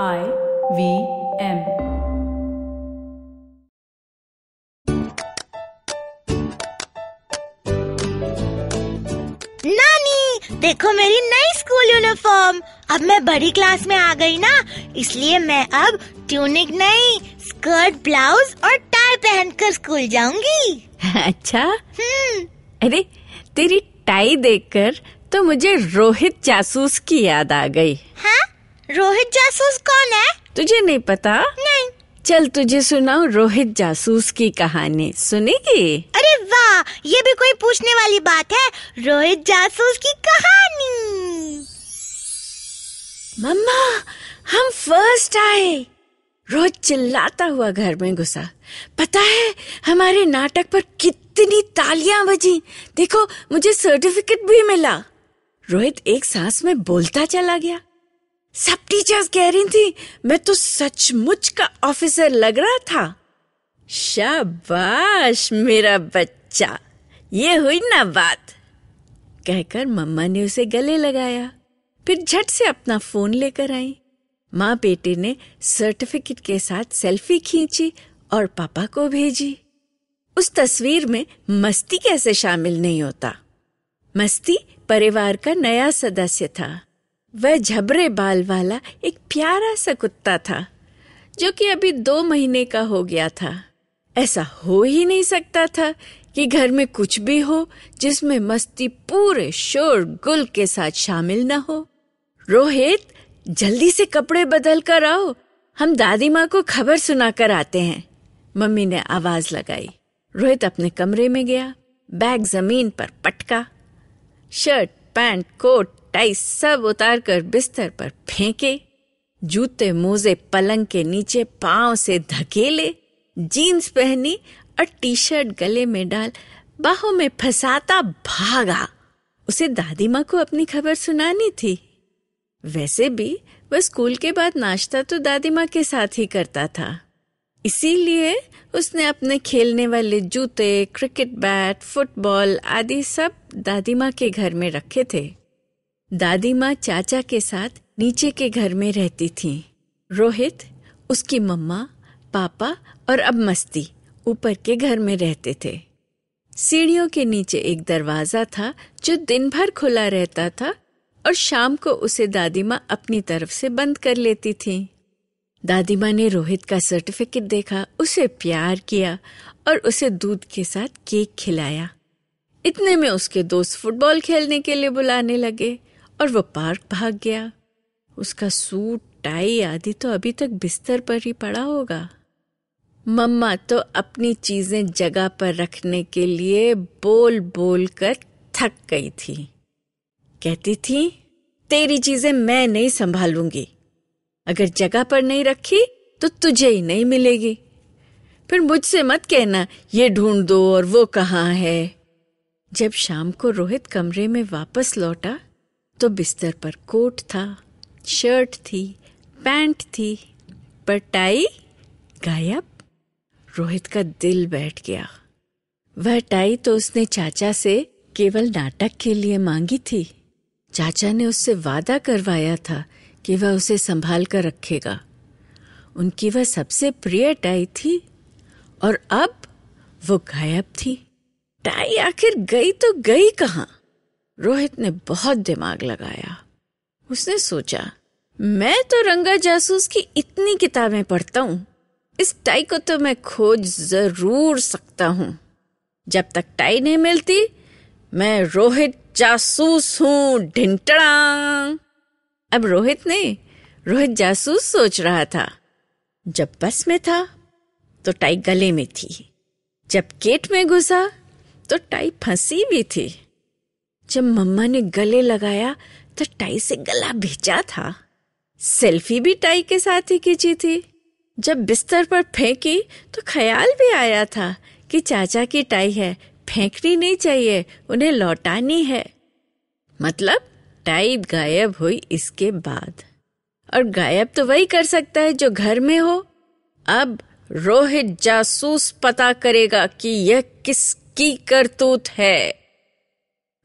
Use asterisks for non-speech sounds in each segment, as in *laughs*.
I V M नानी देखो मेरी नई स्कूल यूनिफॉर्म। अब मैं बड़ी क्लास में आ गई ना इसलिए मैं अब ट्यूनिक नहीं स्कर्ट ब्लाउज और टाई पहनकर स्कूल जाऊँगी। *laughs* अच्छा? हम्म। अरे तेरी टाई देखकर तो मुझे रोहित जासूस की याद आ गई। हाँ? रोहित जासूस कौन है? तुझे नहीं पता? नहीं। चल तुझे सुनाऊं रोहित जासूस की कहानी। सुनेगी? अरे वाह ये भी कोई पूछने वाली बात है। रोहित जासूस की कहानी। मम्मा हम फ़र्स्ट आए। रोज चिल्लाता हुआ घर में घुसा। पता है हमारे नाटक पर कितनी तालियाँ बजी। देखो मुझे सर्टिफिकेट भी मिला। रोहित एक सांस में बोलता चला गया। सब टीचर्स कह रही थी, मैं तो सचमुच का ऑफिसर लग रहा था। शाबाश मेरा बच्चा, ये हुई ना बात। कहकर मम्मा ने उसे गले लगाया, फिर झट से अपना फ़ोन लेकर आई। माँ बेटे ने सर्टिफिकेट के साथ सेल्फी खींची और पापा को भेजी। उस तस्वीर में मस्ती कैसे शामिल नहीं होता? मस्ती परिवार का नया सदस्य था। वह झबरे बाल वाला एक प्यारा सा कुत्ता था, जो कि अभी दो महीने का हो गया था। ऐसा हो ही नहीं सकता था कि घर में कुछ भी हो जिसमें मस्ती पूरे शोर गुल के साथ शामिल न हो। रोहित, जल्दी से कपड़े बदल कर आओ, हम दादी माँ को खबर सुनाकर आते हैं। मम्मी ने आवाज़ लगाई। रोहित अपने कमरे में गया, बैग ज़मीन पर पटका, शर्ट पैंट, कोट, टाई सब उतार कर बिस्तर पर फेंके, जूते मोजे पलंग के नीचे पाँव से धकेले, जीन्स पहनी और टी शर्ट गले में डाल बाहों में फंसाता भागा। उसे दादी माँ को अपनी खबर सुनानी थी। वैसे भी वह स्कूल के बाद नाश्ता तो दादी माँ के साथ ही करता था। इसीलिए उसने अपने खेलने वाले जूते, क्रिकेट बैट, फुटबॉल आदि सब दादी माँ के घर में रखे थे। दादी माँ चाचा के साथ नीचे के घर में रहती थी। रोहित, उसकी मम्मा, पापा और अब मस्ती ऊपर के घर में रहते थे। सीढ़ियों के नीचे एक दरवाज़ा था जो दिन भर खुला रहता था और शाम को उसे दादी माँ अपनी तरफ़ से बंद कर लेती थी। दादी माँ ने रोहित का सर्टिफिकेट देखा, उसे प्यार किया और उसे दूध के साथ केक खिलाया। इतने में उसके दोस्त फुटबॉल खेलने के लिए बुलाने लगे और वो पार्क भाग गया। उसका सूट, टाई आदि तो अभी तक बिस्तर पर ही पड़ा होगा। मम्मा तो अपनी चीज़ें जगह पर रखने के लिए बोल बोल कर थक गई थी। कहती थी, तेरी चीज़ें मैं नहीं संभालूँगी। अगर जगह पर नहीं रखी तो तुझे ही नहीं मिलेगी। फिर मुझसे मत कहना, ये ढूंढ दो और वो कहाँ है। जब शाम को रोहित कमरे में वापस लौटा तो बिस्तर पर कोट था, शर्ट थी, पैंट थी पर टाई गायब। रोहित का दिल बैठ गया। वह टाई तो उसने चाचा से केवल नाटक के लिए मांगी थी। चाचा ने उससे वादा करवाया था कि वह उसे संभाल कर रखेगा। उनकी वह सबसे प्रिय टाई थी और अब वो गायब थी। टाई आखिर गई तो गई कहाँ? रोहित ने बहुत दिमाग लगाया। उसने सोचा, मैं तो रंगा जासूस की इतनी किताबें पढ़ता हूँ। इस टाई को तो मैं खोज ज़रूर सकता हूँ। जब तक टाई नहीं मिलती, मैं रोहित जासूस हूँ ढिंटड़ा अब रोहित ने रोहित जासूस सोच रहा था। जब बस में था तो टाई गले में थी। जब गेट में घुसा तो टाई फंसी भी थी। जब मम्मा ने गले लगाया तो टाई से गला भिजा था। सेल्फी भी टाई के साथ ही खींची थी। जब बिस्तर पर फेंकी तो ख्याल भी आया था कि चाचा की टाई है। फेंकनी नहीं चाहिए, उन्हें लौटानी है। मतलब टाई गायब हुई इसके बाद। और गायब तो वही कर सकता है जो घर में हो। अब रोहित जासूस पता करेगा कि यह किसकी करतूत है।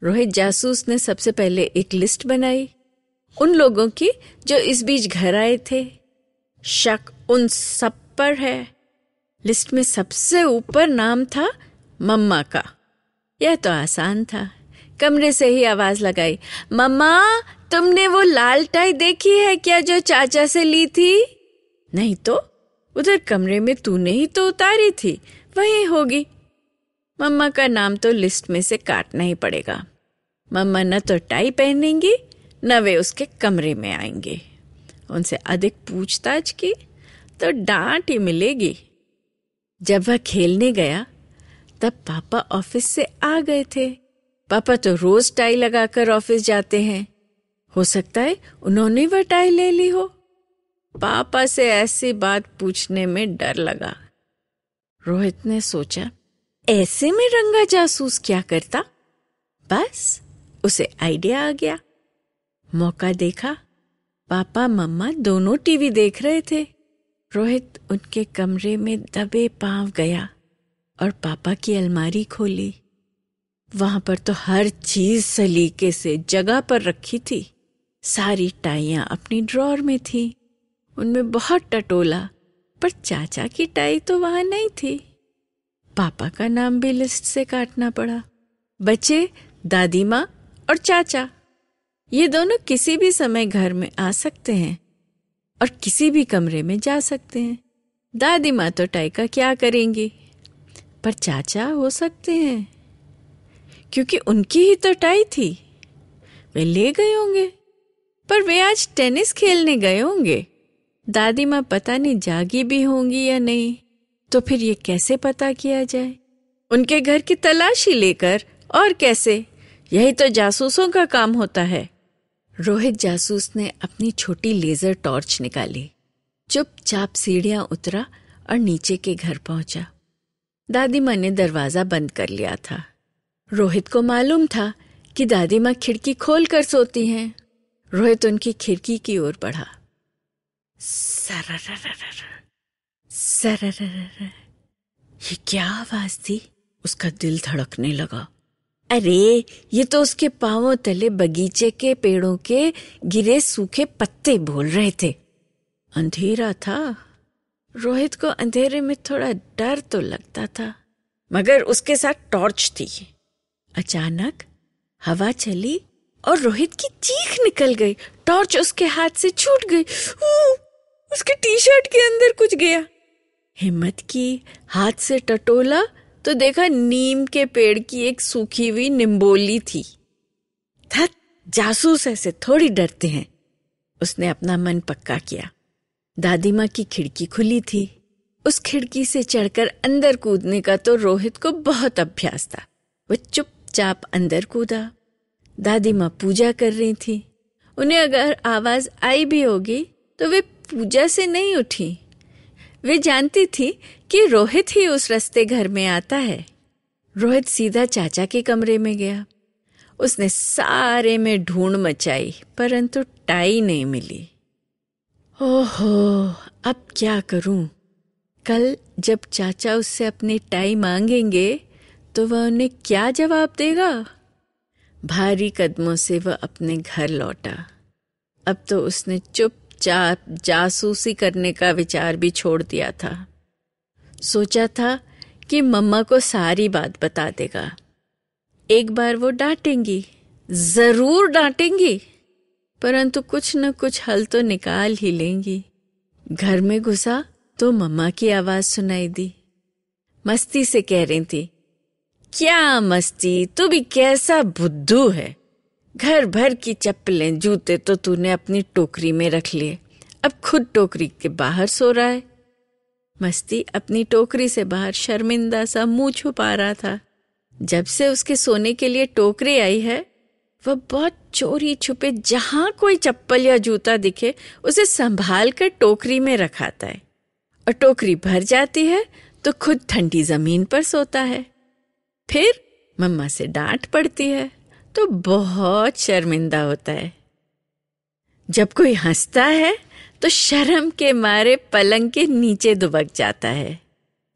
रोहित जासूस ने सबसे पहले एक लिस्ट बनाई उन लोगों की जो इस बीच घर आए थे। शक उन सब पर है। लिस्ट में सबसे ऊपर नाम था मम्मा का। यह तो आसान था। कमरे से ही आवाज़ लगाई, मम्मा, तुमने वो लाल टाई देखी है क्या जो चाचा से ली थी? नहीं तो उधर कमरे में तूने ही तो उतारी थी, वही होगी। मम्मा का नाम तो लिस्ट में से काटना ही पड़ेगा। मम्मा न तो टाई पहनेंगी, न वे उसके कमरे में आएँगे। उनसे अधिक पूछताछ की तो डांट ही मिलेगी। जब वह खेलने गया, तब पापा ऑफ़िस से आ गए थे। पापा तो रोज टाई लगाकर ऑफ़िस जाते हैं। हो सकता है उन्होंने वह टाई ले ली हो। पापा से ऐसी बात पूछने में डर लगा। रोहित ने सोचा, ऐसे में रंगा जासूस क्या करता? बस, उसे आइडिया आ गया। मौका देखा। पापा, मम्मा दोनों टीवी देख रहे थे। रोहित उनके कमरे में दबे पाँव गया और पापा की अलमारी खोली। वहाँ पर तो हर चीज़ सलीके से जगह पर रखी थी। सारी टाइयाँ अपनी ड्रॉर में थी। उनमें बहुत टटोला, पर चाचा की टाई तो वहाँ नहीं थी। पापा का नाम भी लिस्ट से काटना पड़ा। बचे दादी माँ और चाचा। ये दोनों किसी भी समय घर में आ सकते हैं और किसी भी कमरे में जा सकते हैं। दादी माँ तो टाई का क्या करेंगी? पर चाचा हो सकते हैं। क्योंकि उनकी ही तो टाई थी। वे ले गए होंगे। पर वे आज टेनिस खेलने गए होंगे। दादी माँ पता नहीं जागी भी होंगी या नहीं। तो फिर ये कैसे पता किया जाए? उनके घर की तलाशी लेकर और कैसे? यही तो जासूसों का काम होता है। रोहित जासूस ने अपनी छोटी लेजर टॉर्च निकाली। चुपचाप सीढ़ियाँ उतरा और नीचे के घर पहुँचा। दादी माँ ने दरवाज़ा बंद कर लिया था। रोहित को मालूम था कि दादी माँ खिड़की खोल कर सोती हैं। रोहित उनकी खिड़की की ओर बढ़ा। सर ये क्या आवाज़ थी? उसका दिल धड़कने लगा। अरे, ये तो उसके पांवों तले बगीचे के पेड़ों के गिरे सूखे पत्ते बोल रहे थे। अंधेरा था। रोहित को अंधेरे में थोड़ा डर तो लगता था, मगर उसके साथ टॉर्च थी। अचानक हवा चली और रोहित की चीख निकल गई। टॉर्च उसके हाथ से छूट गई। उसके टी शर्ट के अंदर कुछ गया। हिम्मत की, हाथ से टटोला तो देखा नीम के पेड़ की एक सूखी हुई निम्बोली थी। थत जासूस ऐसे थोड़ी डरते हैं। उसने अपना मन पक्का किया। दादी माँ की खिड़की खुली थी। उस खिड़की से चढ़कर अंदर कूदने का तो रोहित को बहुत अभ्यास था। वह चुपचाप अंदर कूदा। दादी माँ पूजा कर रही थी। उन्हें अगर आवाज़ आई भी होगी तो वे पूजा से नहीं उठी। वे जानती थी कि रोहित ही उस रास्ते घर में आता है। रोहित सीधा चाचा के कमरे में गया। उसने सारे में ढूंढ मचाई, परंतु टाई नहीं मिली। ओहो, अब क्या करूँ? कल जब चाचा उससे अपनी टाई मांगेंगे तो वह उन्हें क्या जवाब देगा? भारी कदमों से वह अपने घर लौटा। अब तो उसने चुपचाप जासूसी करने का विचार भी छोड़ दिया था। सोचा था कि मम्मा को सारी बात बता देगा। एक बार वो डांटेंगी, ज़रूर डांटेंगी, परंतु कुछ न कुछ हल तो निकाल ही लेंगी। घर में घुसा तो मम्मा की आवाज़ सुनाई दी। मस्ती से कह रही थी क्या मस्ती? तू भी कैसा बुद्धू है। घर भर की चप्पलें जूते तो तूने अपनी टोकरी में रख लिए। अब खुद टोकरी के बाहर सो रहा है। मस्ती अपनी टोकरी से बाहर शर्मिंदा सा मुँह छुपा रहा था। जब से उसके सोने के लिए टोकरी आई है, वह बहुत चोरी छुपे जहाँ कोई चप्पल या जूता दिखे, उसे संभाल कर टोकरी में रखाता है। और टोकरी भर जाती है तो खुद ठंडी ज़मीन पर सोता है। फिर मम्मा से डांट पड़ती है तो बहुत शर्मिंदा होता है। जब कोई हंसता है तो शर्म के मारे पलंग के नीचे दुबक जाता है।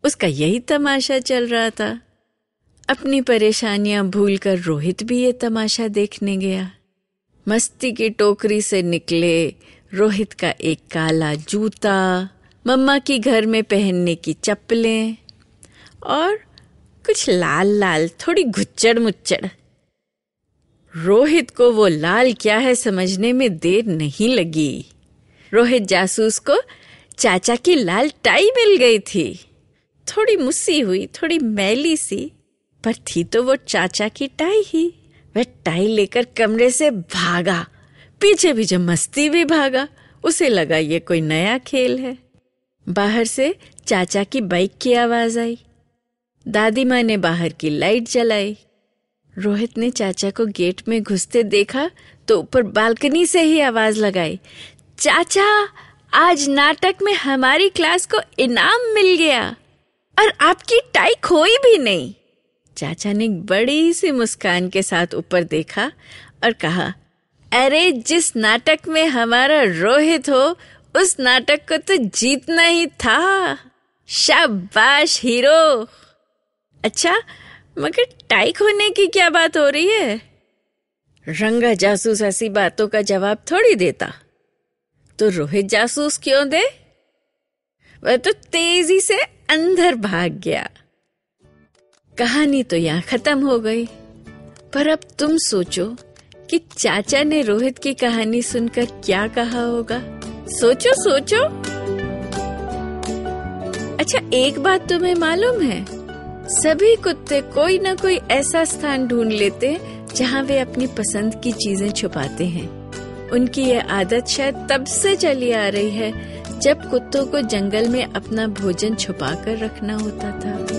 उसका यही तमाशा चल रहा था। अपनी परेशानियाँ भूलकर रोहित भी ये तमाशा देखने गया। मस्ती की टोकरी से निकले रोहित का एक काला जूता, मम्मा की घर में पहनने की चप्पलें और कुछ लाल लाल, थोड़ी गुच्चड़ मुच्चड़। रोहित को वो लाल क्या है समझने में देर नहीं लगी। रोहित जासूस को चाचा की लाल टाई मिल गई थी। थोड़ी मुस्सी हुई, थोड़ी मैली सी, पर थी तो वो चाचा की टाई ही। वह टाई लेकर कमरे से भागा, पीछे पीछे मस्ती भी भागा, उसे लगा ये कोई नया खेल है। बाहर से चाचा की बाइक की आवाज़ आई। दादी माँ ने बाहर की लाइट जलाई। रोहित ने चाचा को गेट में घुसते देखा तो ऊपर बालकनी से ही आवाज़ लगाई, चाचा, आज नाटक में हमारी क्लास को इनाम मिल गया और आपकी टाई खोई भी नहीं। चाचा ने बड़ी सी मुस्कान के साथ ऊपर देखा और कहा, अरे, जिस नाटक में हमारा रोहित हो, उस नाटक को तो जीतना ही था। शाबाश हीरो! अच्छा मगर टाइक होने की क्या बात हो रही है? रंगा जासूस ऐसी बातों का जवाब थोड़ी देता। तो रोहित जासूस क्यों दे? वह तो तेज़ी से अंदर भाग गया। कहानी तो यहाँ खत्म हो गई। पर अब तुम सोचो कि चाचा ने रोहित की कहानी सुनकर क्या कहा होगा। सोचो सोचो। अच्छा एक बात तुम्हें मालूम है? सभी कुत्ते कोई न कोई ऐसा स्थान ढूंढ लेते जहाँ वे अपनी पसंद की चीज़ें छुपाते हैं। उनकी यह आदत शायद तब से चली आ रही है जब कुत्तों को जंगल में अपना भोजन छुपा कर रखना होता था।